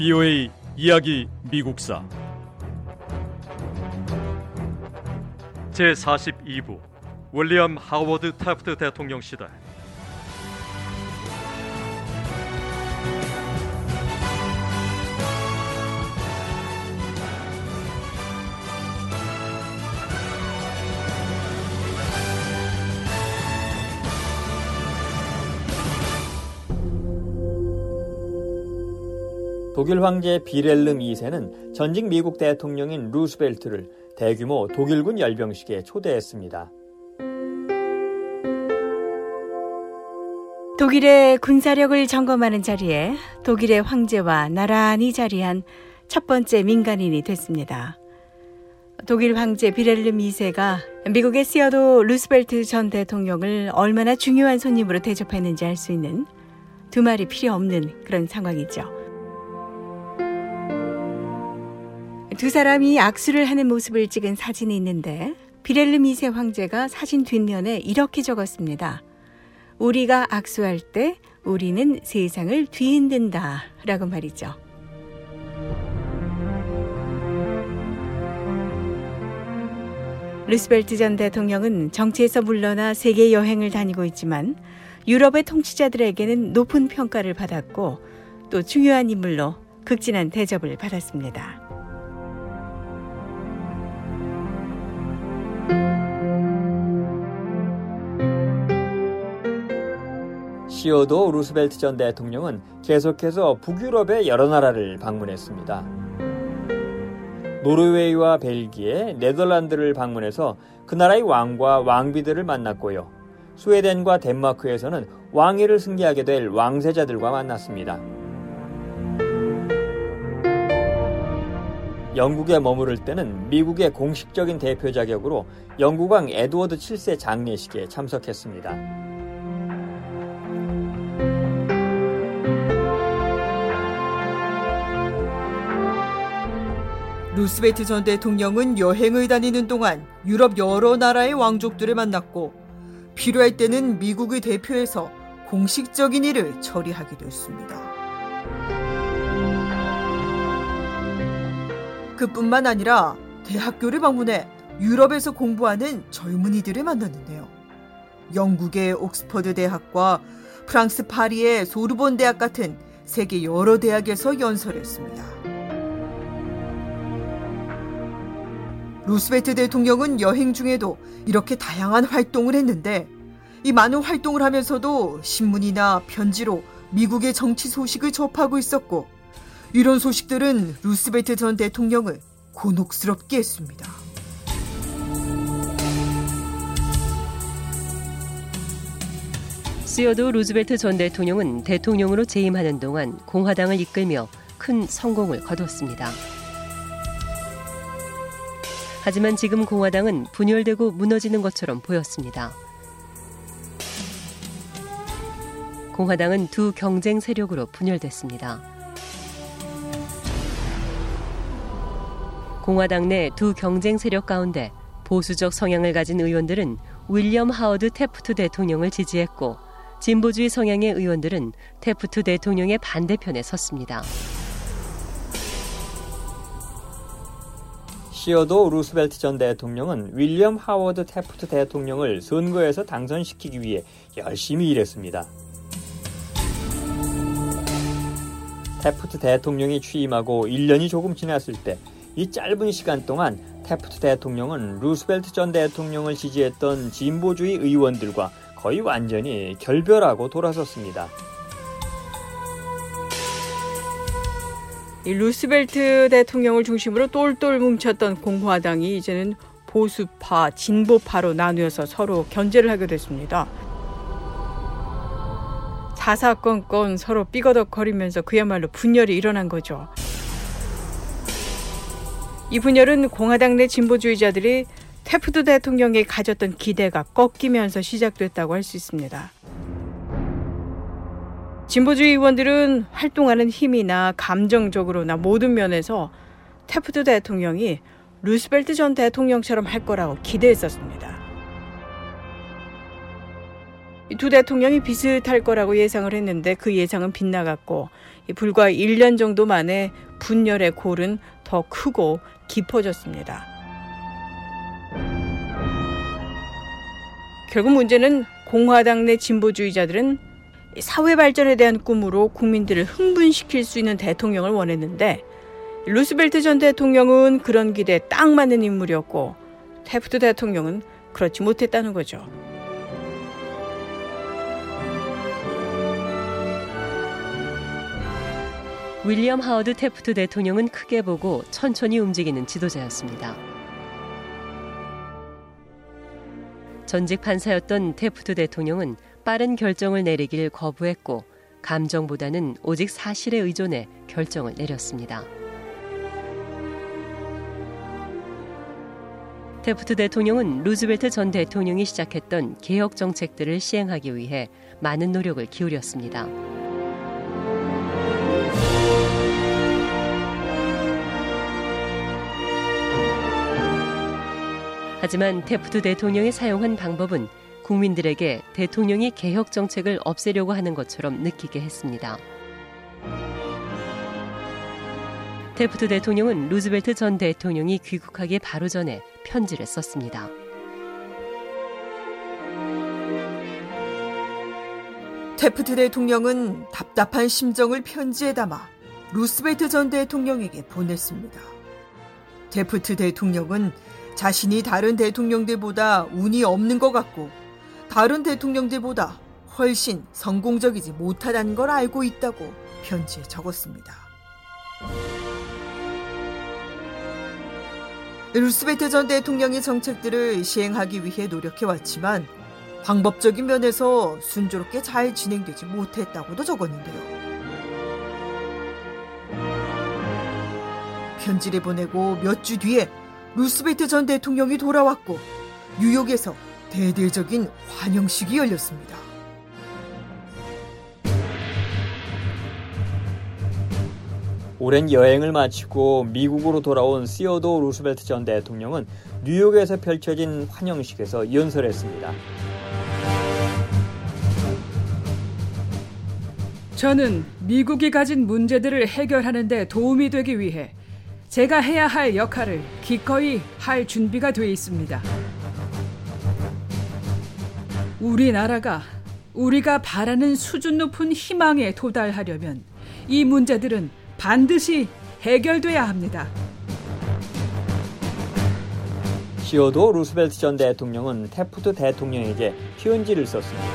BOA 이야기 미국사. 제42부 윌리엄 하워드 타프트 대통령 시대 독일 황제 빌헬름 2세는 전직 미국 대통령인 루스벨트를 대규모 독일군 열병식에 초대했습니다. 독일의 군사력을 점검하는 자리에 독일의 황제와 나란히 자리한 첫 번째 민간인이 됐습니다. 독일 황제 빌헬름 2세가 미국의 시어도 루스벨트 전 대통령을 얼마나 중요한 손님으로 대접했는지 알 수 있는 두 말이 필요 없는 그런 상황이죠. 두 사람이 악수를 하는 모습을 찍은 사진이 있는데 비렐름 2세 황제가 사진 뒷면에 이렇게 적었습니다. 우리가 악수할 때 우리는 세상을 뒤흔든다 라고 말이죠. 루스벨트 전 대통령은 정치에서 물러나 세계 여행을 다니고 있지만 유럽의 통치자들에게는 높은 평가를 받았고 또 중요한 인물로 극진한 대접을 받았습니다. 시어도 루스벨트 전 대통령은 계속해서 북유럽의 여러 나라를 방문했습니다. 노르웨이와 벨기에, 네덜란드를 방문해서 그 나라의 왕과 왕비들을 만났고요. 스웨덴과 덴마크에서는 왕위를 승계하게 될 왕세자들과 만났습니다. 영국에 머무를 때는 미국의 공식적인 대표 자격으로 영국왕 에드워드 7세 장례식에 참석했습니다. 루스베트 전 대통령은 여행을 다니는 동안 유럽 여러 나라의 왕족들을 만났고 필요할 때는 미국의 대표에서 공식적인 일을 처리하기도 했습니다. 그뿐만 아니라 대학교를 방문해 유럽에서 공부하는 젊은이들을 만났는데요. 영국의 옥스퍼드 대학과 프랑스 파리의 소르본 대학 같은 세계 여러 대학에서 연설했습니다. 루스베트 대통령은 여행 중에도 이렇게 다양한 활동을 했는데 이 많은 활동을 하면서도 신문이나 편지로 미국의 정치 소식을 접하고 있었고 이런 소식들은 루스베트 전 대통령을 곤혹스럽게 했습니다. 시어도 루즈벨트 전 대통령은 대통령으로 재임하는 동안 공화당을 이끌며 큰 성공을 거뒀습니다. 하지만 지금 공화당은 분열되고 무너지는 것처럼 보였습니다. 공화당은 두 경쟁 세력으로 분열됐습니다. 공화당 내 두 경쟁 세력 가운데 보수적 성향을 가진 의원들은 윌리엄 하워드 테프트 대통령을 지지했고 진보주의 성향의 의원들은 테프트 대통령의 반대편에 섰습니다. 시어도 루스벨트 전 대통령은 윌리엄 하워드 테프트 대통령을 선거에서 당선시키기 위해 열심히 일했습니다. 테프트 대통령이 취임하고 1년이 조금 지났을 때 이 짧은 시간 동안 테프트 대통령은 루스벨트 전 대통령을 지지했던 진보주의 의원들과 거의 완전히 결별하고 돌아섰습니다. 이 루스벨트 대통령을 중심으로 똘똘 뭉쳤던 공화당이 이제는 보수파, 진보파로 나누어서 서로 견제를 하게 됐습니다. 사사건건 서로 삐거덕거리면서 그야말로 분열이 일어난 거죠. 이 분열은 공화당 내 진보주의자들이 테프드 대통령에 가졌던 기대가 꺾이면서 시작됐다고 할 수 있습니다. 진보주의 의원들은 활동하는 힘이나 감정적으로나 모든 면에서 테프트 대통령이 루스벨트 전 대통령처럼 할 거라고 기대했었습니다. 두 대통령이 비슷할 거라고 예상을 했는데 그 예상은 빗나갔고 불과 1년 정도 만에 분열의 골은 더 크고 깊어졌습니다. 결국 문제는 공화당 내 진보주의자들은 사회 발전에 대한 꿈으로 국민들을 흥분시킬 수 있는 대통령을 원했는데 루스벨트 전 대통령은 그런 기대에 딱 맞는 인물이었고 테프트 대통령은 그렇지 못했다는 거죠. 윌리엄 하워드 테프트 대통령은 크게 보고 천천히 움직이는 지도자였습니다. 전직 판사였던 테프트 대통령은 빠른 결정을 내리길 거부했고 감정보다는 오직 사실에 의존해 결정을 내렸습니다. 테프트 대통령은 루즈벨트 전 대통령이 시작했던 개혁 정책들을 시행하기 위해 많은 노력을 기울였습니다. 하지만 테프트 대통령이 사용한 방법은 국민들에게 대통령이 개혁 정책을 없애려고 하는 것처럼 느끼게 했습니다. 테프트 대통령은 루즈벨트 전 대통령이 귀국하기 바로 전에 편지를 썼습니다. 테프트 대통령은 답답한 심정을 편지에 담아 루스벨트 전 대통령에게 보냈습니다. 테프트 대통령은 자신이 다른 대통령들보다 운이 없는 것 같고 다른 대통령들보다 훨씬 성공적이지 못하다는 걸 알고 있다고 편지에 적었습니다. 루스벨트 전 대통령의 정책들을 시행하기 위해 노력해왔지만 방법적인 면에서 순조롭게 잘 진행되지 못했다고도 적었는데요. 편지를 보내고 몇 주 뒤에 루스베트 전 대통령이 돌아왔고 뉴욕에서 대대적인 환영식이 열렸습니다. 오랜 여행을 마치고 미국으로 돌아온 시어도 루스벨트 전 대통령은 뉴욕에서 펼쳐진 환영식에서 연설했습니다. 저는 미국이 가진 문제들을 해결하는 데 도움이 되기 위해 제가 해야 할 역할을 기꺼이 할 준비가 돼 있습니다. 우리나라가 우리가 바라는 수준 높은 희망에 도달하려면 이 문제들은 반드시 해결돼야 합니다. 시어도 루스벨트 전 대통령은 테프트 대통령에게 편지를 썼습니다.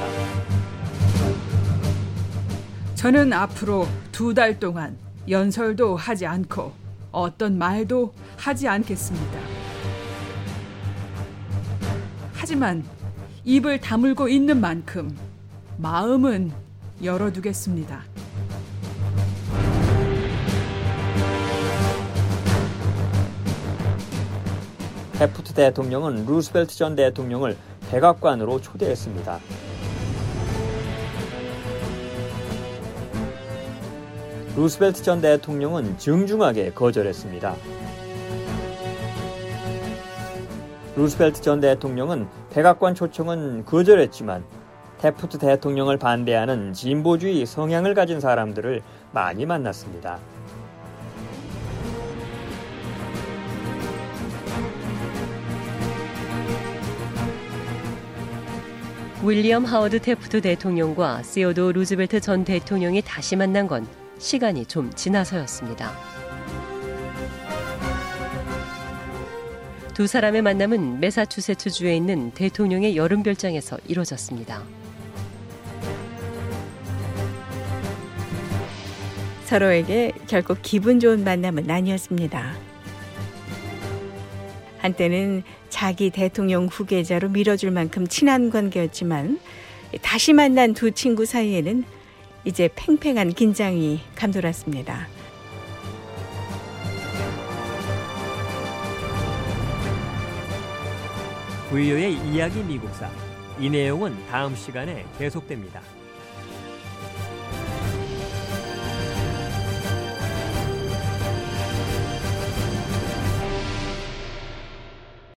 저는 앞으로 두 달 동안 연설도 하지 않고 어떤 말도 하지 않겠습니다. 하지만 입을 다물고 있는 만큼 마음은 열어두겠습니다. 테프트 대통령은 루스벨트 전 대통령을 백악관으로 초대했습니다. 루스벨트 전 대통령은 정중하게 거절했습니다. 루스벨트 전 대통령은 백악관 초청은 거절했지만 테프트 대통령을 반대하는 진보주의 성향을 가진 사람들을 많이 만났습니다. 윌리엄 하워드 테프트 대통령과 시오도 루즈벨트 전 대통령이 다시 만난 건 시간이 좀 지나서였습니다. 두 사람의 만남은 메사추세츠주에 있는 대통령의 여름 별장에서 이루어졌습니다. 서로에게 결코 기분 좋은 만남은 아니었습니다. 한때는 자기 대통령 후계자로 밀어줄 만큼 친한 관계였지만 다시 만난 두 친구 사이에는 이제 팽팽한 긴장이 감돌았습니다. 부유의 이야기 미국사 이 내용은 다음 시간에 계속됩니다.